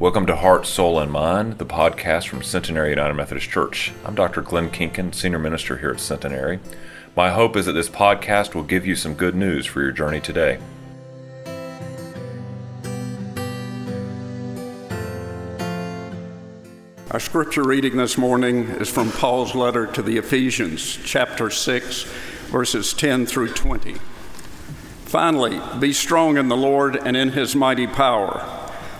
Welcome to Heart, Soul, and Mind, the podcast from Centenary United Methodist Church. I'm Dr. Glenn Kinkin, Senior Minister here at Centenary. My hope is that this podcast will give you some good news for your journey today. Our scripture reading this morning is from Paul's letter to the Ephesians, chapter 6, verses 10 through 20. Finally, be strong in the Lord and in his mighty power.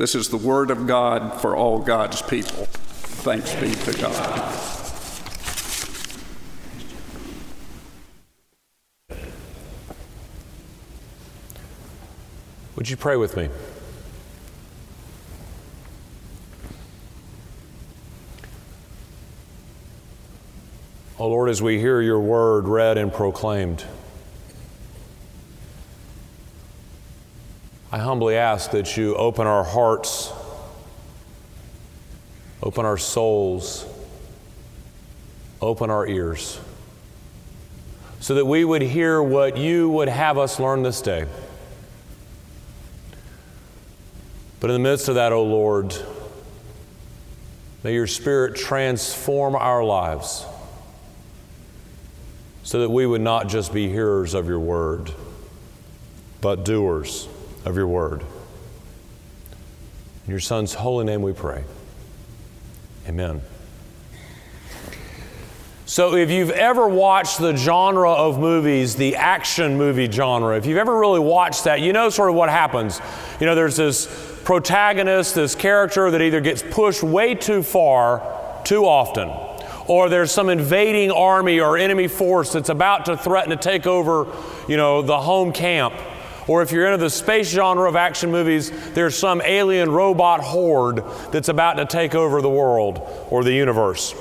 This is the word of God for all God's people. Thanks be to God. Would you pray with me? Oh Lord, as we hear your word read and proclaimed, I humbly ask that you open our hearts, open our souls, open our ears, so that we would hear what you would have us learn this day. But in the midst of that, O oh Lord, may your Spirit transform our lives so that we would not just be hearers of your word, but doers of your word. In your Son's holy name we pray. Amen. So, if you've ever watched the genre of movies, the action movie genre, if you've ever really watched that, you know sort of what happens. You know, there's this protagonist, this character that either gets pushed way too far too often, or there's some invading army or enemy force that's about to threaten to take over, you know, the home camp. Or if you're into the space genre of action movies, there's some alien robot horde that's about to take over the world or the universe.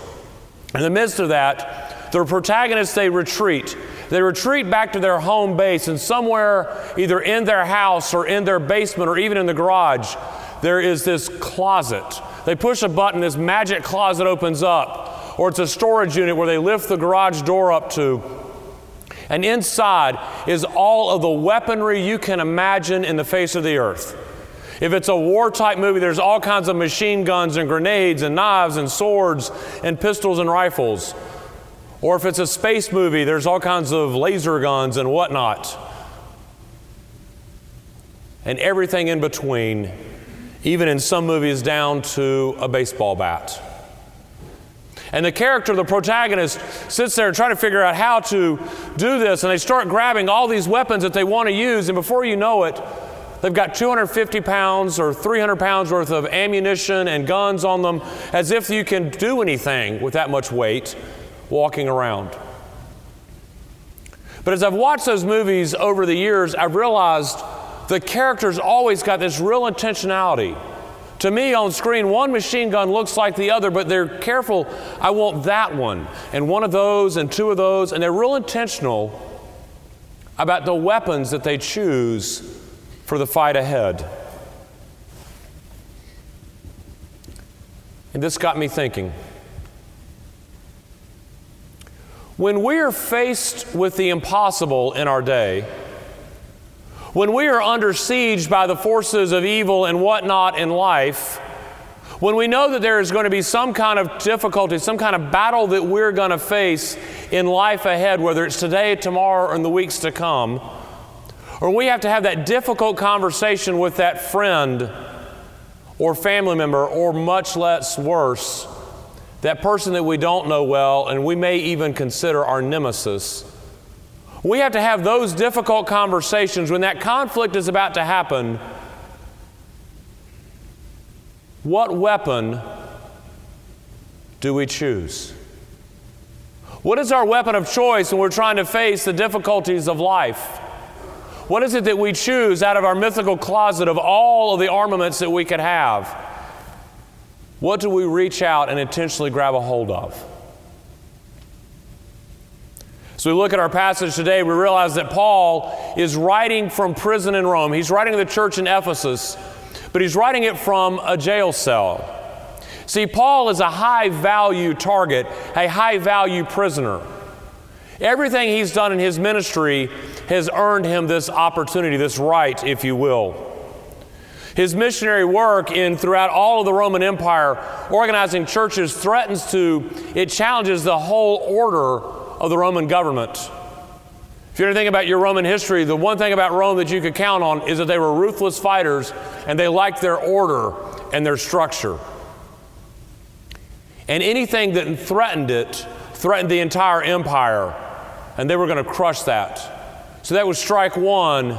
In the midst of that, the protagonists, they retreat. They retreat back to their home base, and somewhere, either in their house or in their basement or even in the garage, there is this closet. They push a button, this magic closet opens up, or it's a storage unit where they lift the garage door up to and inside is all of the weaponry you can imagine in the face of the earth. If it's a war type movie, there's all kinds of machine guns and grenades and knives and swords and pistols and rifles. Or if it's a space movie, there's all kinds of laser guns and whatnot. And everything in between, even in some movies, down to a baseball bat. And the character, the protagonist, sits there trying to figure out how to do this, and they start grabbing all these weapons that they want to use, and before you know it, they've got 250 pounds or 300 pounds worth of ammunition and guns on them, as if you can do anything with that much weight walking around. But as I've watched those movies over the years, I've realized the characters always got this real intentionality to me, on screen, one machine gun looks like the other, but they're careful. I want that one, and one of those, and two of those, and they're real intentional about the weapons that they choose for the fight ahead. And this got me thinking. When we are faced with the impossible in our day, when we are under siege by the forces of evil and whatnot in life, when we know that there is going to be some kind of difficulty, some kind of battle that we're going to face in life ahead, whether it's today, tomorrow, or in the weeks to come, or we have to have that difficult conversation with that friend or family member, or much less worse, that person that we don't know well and we may even consider our nemesis. We have to have those difficult conversations when that conflict is about to happen. What weapon do we choose? What is our weapon of choice when we're trying to face the difficulties of life? What is it that we choose out of our mythical closet of all of the armaments that we could have? What do we reach out and intentionally grab a hold of? So we look at our passage today, we realize that Paul is writing from prison in Rome. He's writing to the church in Ephesus, but he's writing it from a jail cell. See, Paul is a high value target, a high value prisoner. Everything he's done in his ministry has earned him this opportunity, this right, if you will. His missionary work in throughout all of the Roman Empire, organizing churches, threatens to, it challenges the whole order of the Roman government. If you ever think about your Roman history, the one thing about Rome that you could count on is that they were ruthless fighters and they liked their order and their structure. And anything that threatened it threatened the entire empire, and they were going to crush that. So that was strike one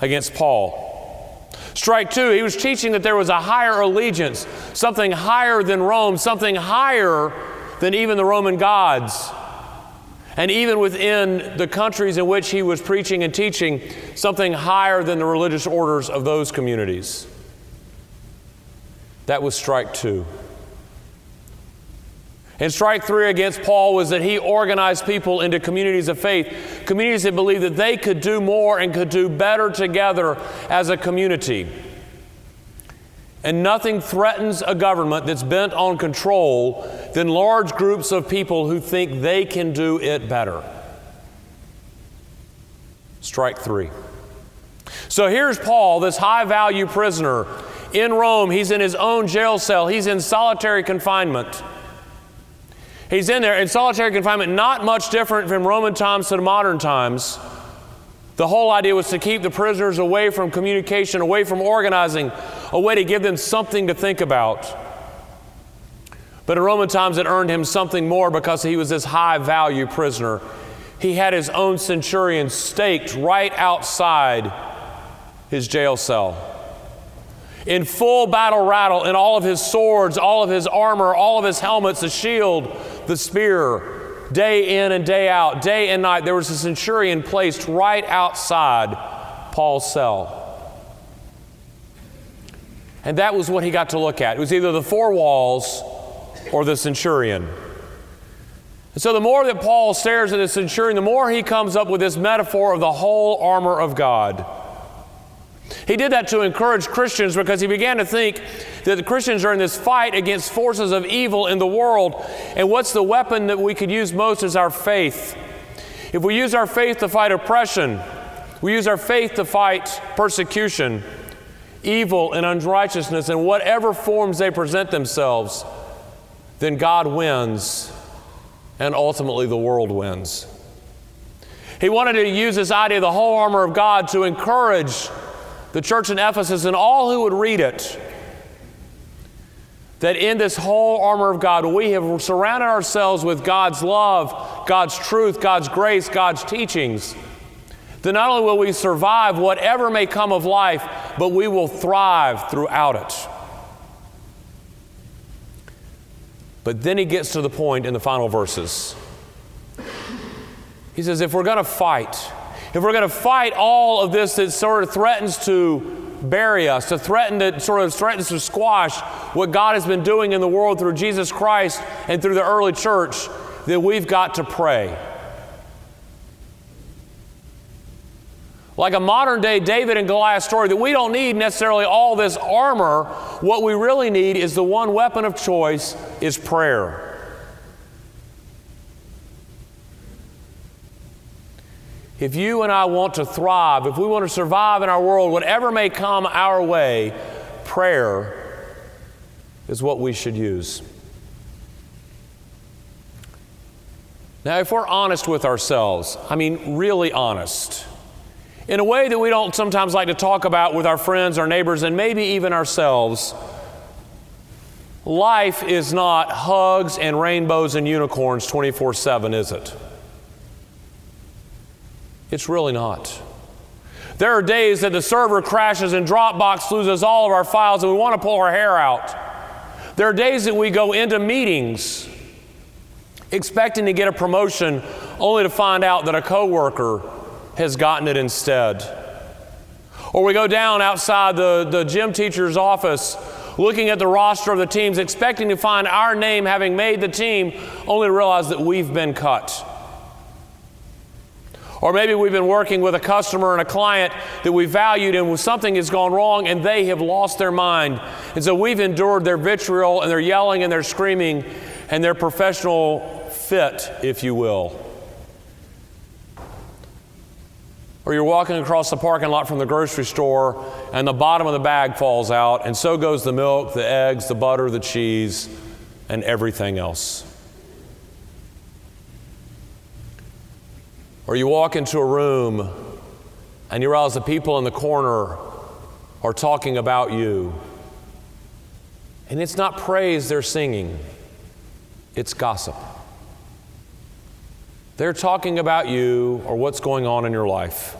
against Paul. Strike two, he was teaching that there was a higher allegiance, something higher than Rome, something higher than even the Roman gods. And even within the countries in which he was preaching and teaching, something higher than the religious orders of those communities. That was strike two. And strike three against Paul was that he organized people into communities of faith, communities that believed that they could do more and could do better together as a community. And nothing threatens a government that's bent on control than large groups of people who think they can do it better. Strike three. So here's Paul, this high value prisoner in Rome. He's in his own jail cell, he's in solitary confinement. He's in there in solitary confinement, not much different from Roman times to modern times. The whole idea was to keep the prisoners away from communication, away from organizing, a way to give them something to think about. But in Roman times, it earned him something more because he was this high value prisoner. He had his own centurion staked right outside his jail cell in full battle rattle in all of his swords, all of his armor, all of his helmets, the shield, the spear, day in and day out, day and night. There was a centurion placed right outside Paul's cell. And that was what he got to look at. It was either the four walls or the centurion. And so the more that Paul stares at the centurion, the more he comes up with this metaphor of the whole armor of God. He did that to encourage Christians because he began to think that the Christians are in this fight against forces of evil in the world. And what's the weapon that we could use most is our faith. If we use our faith to fight oppression, we use our faith to fight persecution, evil, and unrighteousness in whatever forms they present themselves, then God wins and ultimately the world wins. He wanted to use this idea of the whole armor of God to encourage the church in Ephesus and all who would read it that in this whole armor of God, we have surrounded ourselves with God's love, God's truth, God's grace, God's teachings. Then not only will we survive whatever may come of life, but we will thrive throughout it. But then he gets to the point in the final verses. He says, if we're going to fight, if we're going to fight all of this that sort of threatens to bury us, to threaten to sort of threatens to squash what God has been doing in the world through Jesus Christ and through the early church, then we've got to pray. Like a modern day David and Goliath story, that we don't need necessarily all this armor. What we really need is the one weapon of choice is prayer. If you and I want to thrive, if we want to survive in our world, whatever may come our way, prayer is what we should use. Now, if we're honest with ourselves, I mean, really honest, in a way that we don't sometimes like to talk about with our friends, our neighbors, and maybe even ourselves, life is not hugs and rainbows and unicorns 24 7, is it? It's really not. There are days that the server crashes and Dropbox loses all of our files and we want to pull our hair out. There are days that we go into meetings expecting to get a promotion only to find out that a coworker has gotten it instead. Or we go down outside the, the gym teacher's office looking at the roster of the teams, expecting to find our name having made the team, only to realize that we've been cut. Or maybe we've been working with a customer and a client that we valued and something has gone wrong and they have lost their mind. And so we've endured their vitriol and their yelling and their screaming and their professional fit, if you will. Or you're walking across the parking lot from the grocery store and the bottom of the bag falls out, and so goes the milk, the eggs, the butter, the cheese, and everything else. Or you walk into a room and you realize the people in the corner are talking about you. And it's not praise they're singing, it's gossip. They're talking about you or what's going on in your life.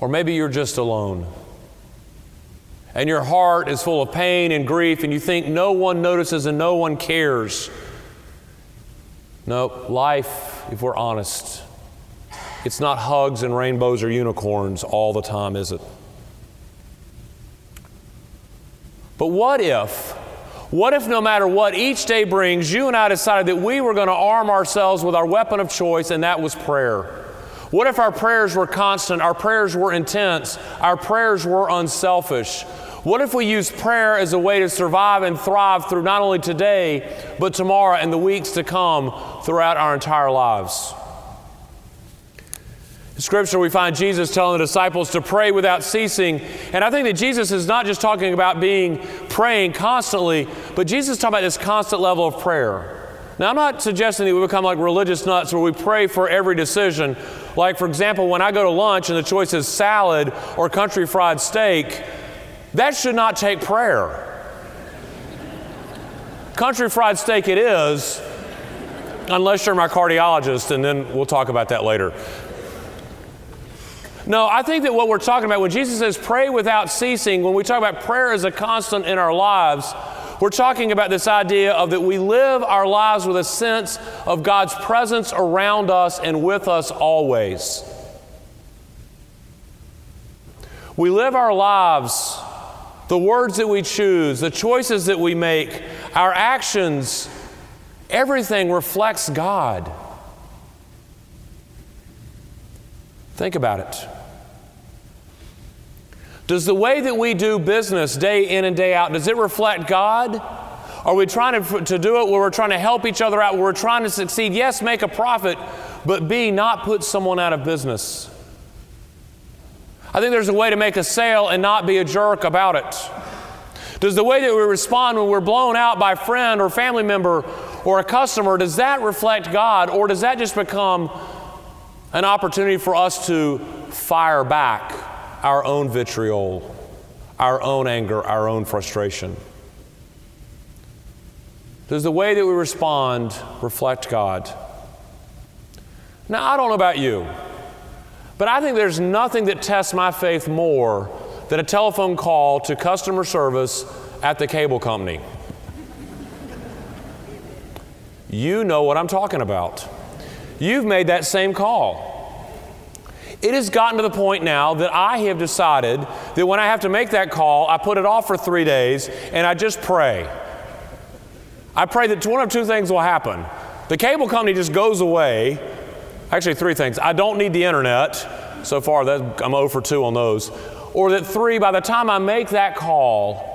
Or maybe you're just alone. And your heart is full of pain and grief, and you think no one notices and no one cares. No, life, if we're honest, it's not hugs and rainbows or unicorns all the time, is it? But what if what if, no matter what each day brings, you and I decided that we were going to arm ourselves with our weapon of choice, and that was prayer? What if our prayers were constant, our prayers were intense, our prayers were unselfish? What if we use prayer as a way to survive and thrive through not only today, but tomorrow and the weeks to come throughout our entire lives? In Scripture, we find Jesus telling the disciples to pray without ceasing. And I think that Jesus is not just talking about being praying constantly, but Jesus is talking about this constant level of prayer. Now, I'm not suggesting that we become like religious nuts where we pray for every decision. Like, for example, when I go to lunch and the choice is salad or country fried steak, that should not take prayer. country fried steak it is, unless you're my cardiologist, and then we'll talk about that later. No, I think that what we're talking about when Jesus says pray without ceasing, when we talk about prayer as a constant in our lives, we're talking about this idea of that we live our lives with a sense of God's presence around us and with us always. We live our lives, the words that we choose, the choices that we make, our actions, everything reflects God. Think about it. Does the way that we do business day in and day out, does it reflect God? Are we trying to, to do it where we're trying to help each other out, where we're trying to succeed? Yes, make a profit, but B, not put someone out of business. I think there's a way to make a sale and not be a jerk about it. Does the way that we respond when we're blown out by a friend or family member or a customer, does that reflect God or does that just become an opportunity for us to fire back our own vitriol, our own anger, our own frustration. Does the way that we respond reflect God? Now, I don't know about you, but I think there's nothing that tests my faith more than a telephone call to customer service at the cable company. You know what I'm talking about. You've made that same call. It has gotten to the point now that I have decided that when I have to make that call, I put it off for three days and I just pray. I pray that one of two things will happen. The cable company just goes away Actually, three things. I don't need the internet. So far, that, I'm 0 for 2 on those. Or that three, by the time I make that call,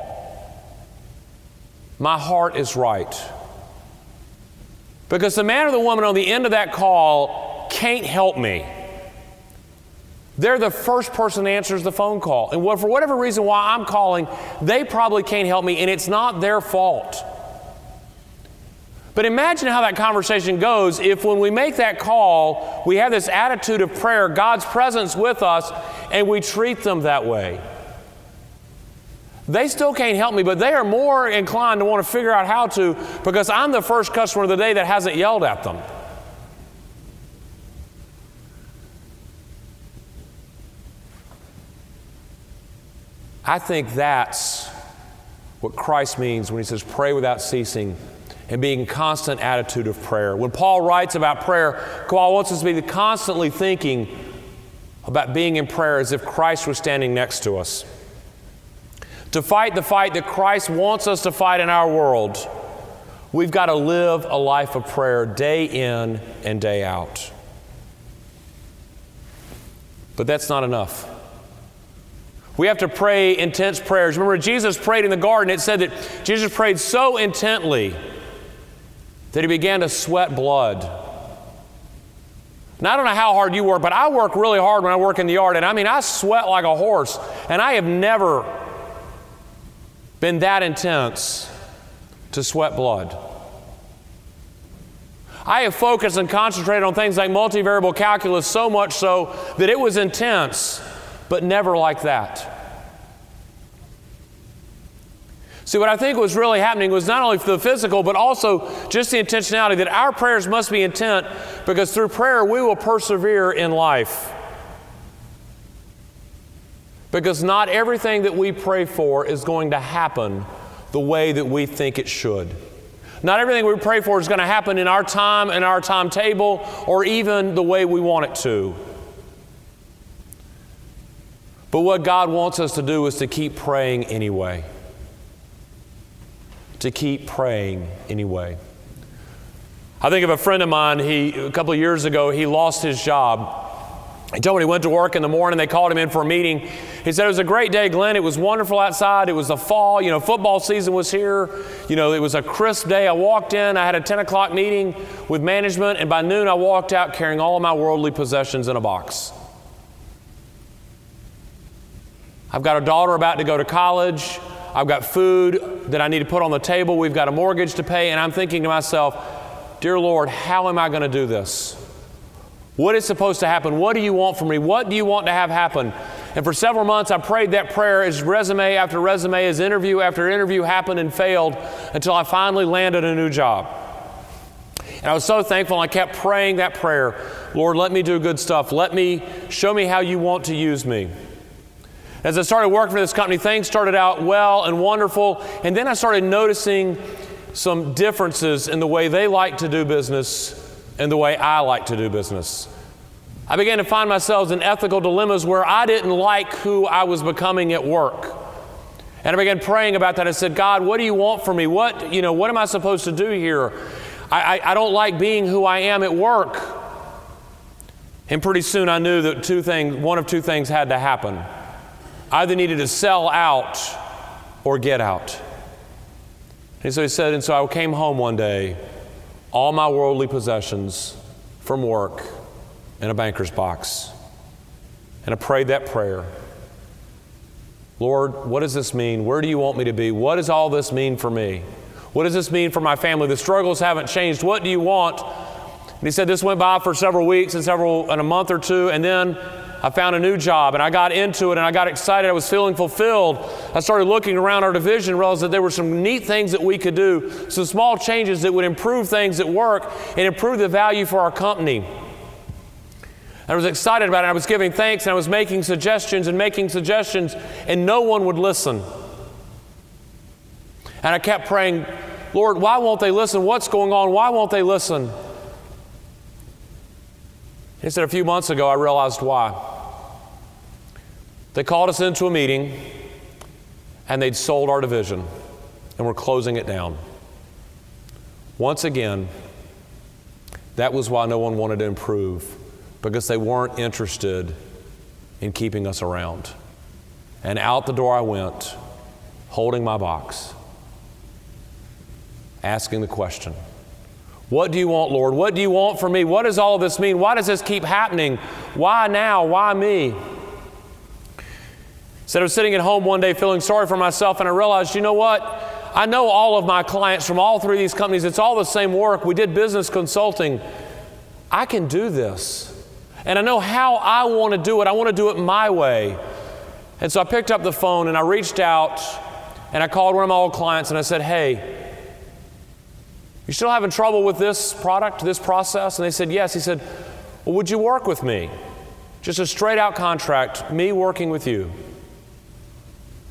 my heart is right. Because the man or the woman on the end of that call can't help me. They're the first person that answers the phone call. And for whatever reason why I'm calling, they probably can't help me, and it's not their fault. But imagine how that conversation goes if, when we make that call, we have this attitude of prayer, God's presence with us, and we treat them that way. They still can't help me, but they are more inclined to want to figure out how to because I'm the first customer of the day that hasn't yelled at them. I think that's what Christ means when he says, pray without ceasing and being in constant attitude of prayer. When Paul writes about prayer, Paul wants us to be constantly thinking about being in prayer as if Christ was standing next to us. To fight the fight that Christ wants us to fight in our world, we've got to live a life of prayer day in and day out. But that's not enough. We have to pray intense prayers. Remember, Jesus prayed in the garden. It said that Jesus prayed so intently that he began to sweat blood. Now, I don't know how hard you work, but I work really hard when I work in the yard. And I mean, I sweat like a horse. And I have never been that intense to sweat blood. I have focused and concentrated on things like multivariable calculus so much so that it was intense but never like that. See, what I think was really happening was not only the physical, but also just the intentionality that our prayers must be intent because through prayer we will persevere in life. Because not everything that we pray for is going to happen the way that we think it should. Not everything we pray for is going to happen in our time and our timetable or even the way we want it to. But what God wants us to do is to keep praying anyway. To keep praying anyway. I think of a friend of mine, he, a couple of years ago, he lost his job. He told me he went to work in the morning, they called him in for a meeting. He said, It was a great day, Glenn. It was wonderful outside. It was the fall. You know, football season was here. You know, it was a crisp day. I walked in, I had a 10 o'clock meeting with management, and by noon I walked out carrying all of my worldly possessions in a box. I've got a daughter about to go to college. I've got food that I need to put on the table. We've got a mortgage to pay. And I'm thinking to myself, Dear Lord, how am I going to do this? What is supposed to happen? What do you want from me? What do you want to have happen? And for several months, I prayed that prayer as resume after resume, as interview after interview happened and failed until I finally landed a new job. And I was so thankful, I kept praying that prayer Lord, let me do good stuff. Let me show me how you want to use me. As I started working for this company, things started out well and wonderful, and then I started noticing some differences in the way they like to do business and the way I like to do business. I began to find myself in ethical dilemmas where I didn't like who I was becoming at work. And I began praying about that. I said, God, what do you want from me? What, you know, what am I supposed to do here? I, I, I don't like being who I am at work. And pretty soon I knew that two things, one of two things had to happen. I either needed to sell out or get out. And so he said, and so I came home one day, all my worldly possessions from work in a banker's box. And I prayed that prayer. Lord, what does this mean? Where do you want me to be? What does all this mean for me? What does this mean for my family? The struggles haven't changed. What do you want? And he said this went by for several weeks and several and a month or two, and then I found a new job and I got into it and I got excited. I was feeling fulfilled. I started looking around our division and realized that there were some neat things that we could do, some small changes that would improve things at work and improve the value for our company. I was excited about it. I was giving thanks and I was making suggestions and making suggestions, and no one would listen. And I kept praying, Lord, why won't they listen? What's going on? Why won't they listen? He said, A few months ago, I realized why. They called us into a meeting and they'd sold our division and were closing it down. Once again, that was why no one wanted to improve because they weren't interested in keeping us around. And out the door I went, holding my box, asking the question What do you want, Lord? What do you want from me? What does all of this mean? Why does this keep happening? Why now? Why me? Said I was sitting at home one day feeling sorry for myself, and I realized, you know what? I know all of my clients from all three of these companies. It's all the same work. We did business consulting. I can do this. And I know how I want to do it. I want to do it my way. And so I picked up the phone and I reached out and I called one of my old clients and I said, Hey, you still having trouble with this product, this process? And they said, Yes. He said, Well, would you work with me? Just a straight out contract, me working with you.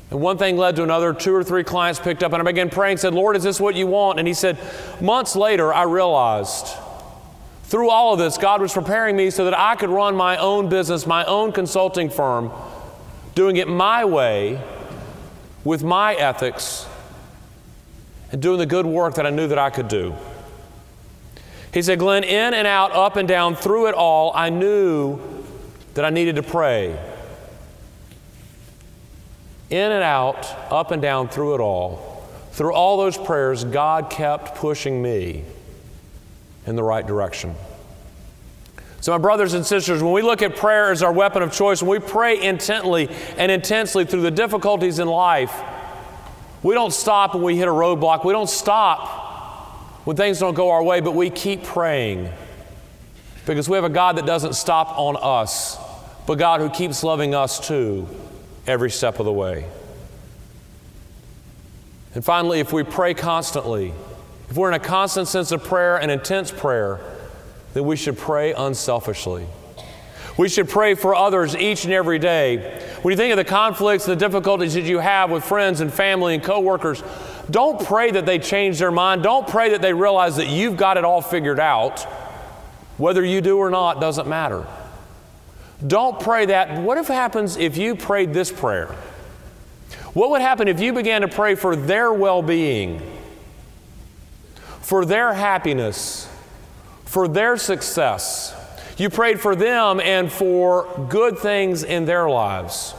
And one thing led to another. Two or three clients picked up, and I began praying, said, Lord, is this what you want? And he said, Months later, I realized through all of this, God was preparing me so that I could run my own business, my own consulting firm, doing it my way, with my ethics, and doing the good work that I knew that I could do. He said, Glenn, in and out, up and down, through it all, I knew that I needed to pray. In and out, up and down, through it all, through all those prayers, God kept pushing me in the right direction. So, my brothers and sisters, when we look at prayer as our weapon of choice, when we pray intently and intensely through the difficulties in life, we don't stop when we hit a roadblock. We don't stop when things don't go our way, but we keep praying because we have a God that doesn't stop on us, but God who keeps loving us too every step of the way. And finally, if we pray constantly, if we're in a constant sense of prayer and intense prayer, then we should pray unselfishly. We should pray for others each and every day. When you think of the conflicts and the difficulties that you have with friends and family and coworkers, don't pray that they change their mind. Don't pray that they realize that you've got it all figured out. Whether you do or not doesn't matter. Don't pray that. What if happens if you prayed this prayer? What would happen if you began to pray for their well being? for their happiness, for their success. You prayed for them and for good things in their lives.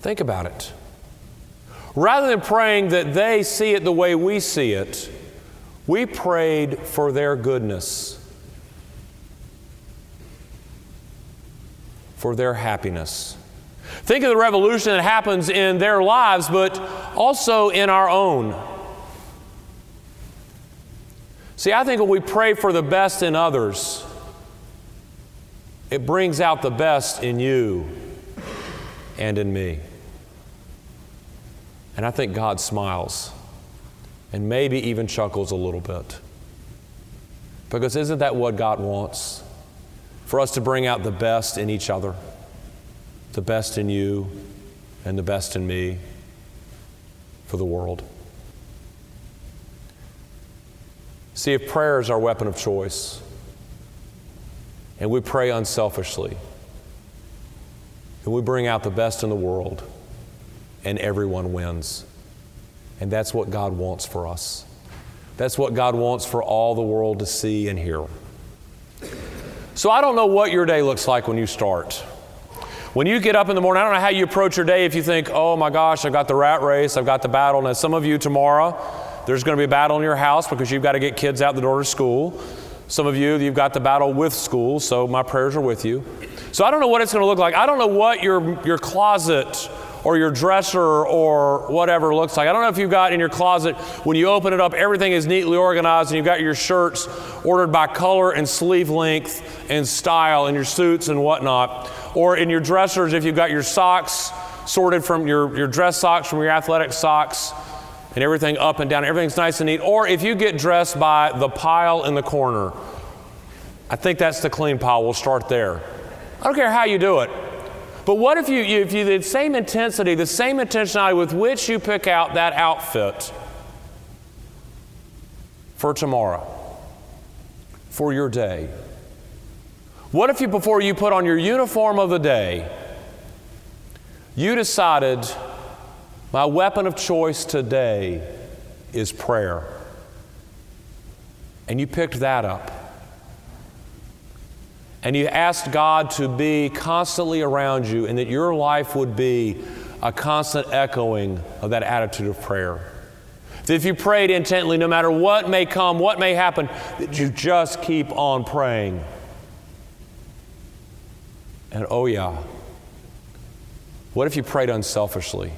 Think about it. Rather than praying that they see it the way we see it, we prayed for their goodness, for their happiness. Think of the revolution that happens in their lives, but also in our own. See, I think when we pray for the best in others, it brings out the best in you and in me. And I think God smiles and maybe even chuckles a little bit. Because isn't that what God wants? For us to bring out the best in each other, the best in you and the best in me for the world. See, if prayer is our weapon of choice, and we pray unselfishly, and we bring out the best in the world, and everyone wins. And that's what God wants for us. That's what God wants for all the world to see and hear. So I don't know what your day looks like when you start. When you get up in the morning, I don't know how you approach your day if you think, oh my gosh, I've got the rat race, I've got the battle. Now, some of you tomorrow, there's going to be a battle in your house because you've got to get kids out the door to school. Some of you, you've got the battle with school, so my prayers are with you. So I don't know what it's going to look like. I don't know what your, your closet or your dresser or whatever looks like. I don't know if you've got in your closet, when you open it up, everything is neatly organized and you've got your shirts ordered by color and sleeve length and style and your suits and whatnot. Or in your dressers, if you've got your socks sorted from your, your dress socks from your athletic socks and everything up and down, everything's nice and neat. Or if you get dressed by the pile in the corner, I think that's the clean pile. We'll start there. I don't care how you do it. But what if you, if you the same intensity, the same intentionality with which you pick out that outfit for tomorrow, for your day? What if you, before you put on your uniform of the day, you decided my weapon of choice today is prayer. And you picked that up. and you asked God to be constantly around you and that your life would be a constant echoing of that attitude of prayer. That if you prayed intently, no matter what may come, what may happen, that you just keep on praying. And oh, yeah, what if you prayed unselfishly?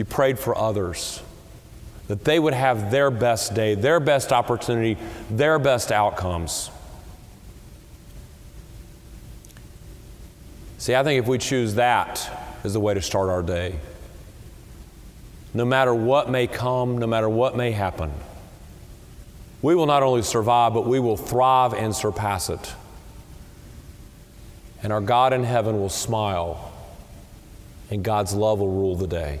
You prayed for others, that they would have their best day, their best opportunity, their best outcomes. See, I think if we choose that as the way to start our day, no matter what may come, no matter what may happen, we will not only survive, but we will thrive and surpass it. And our God in heaven will smile, and God's love will rule the day.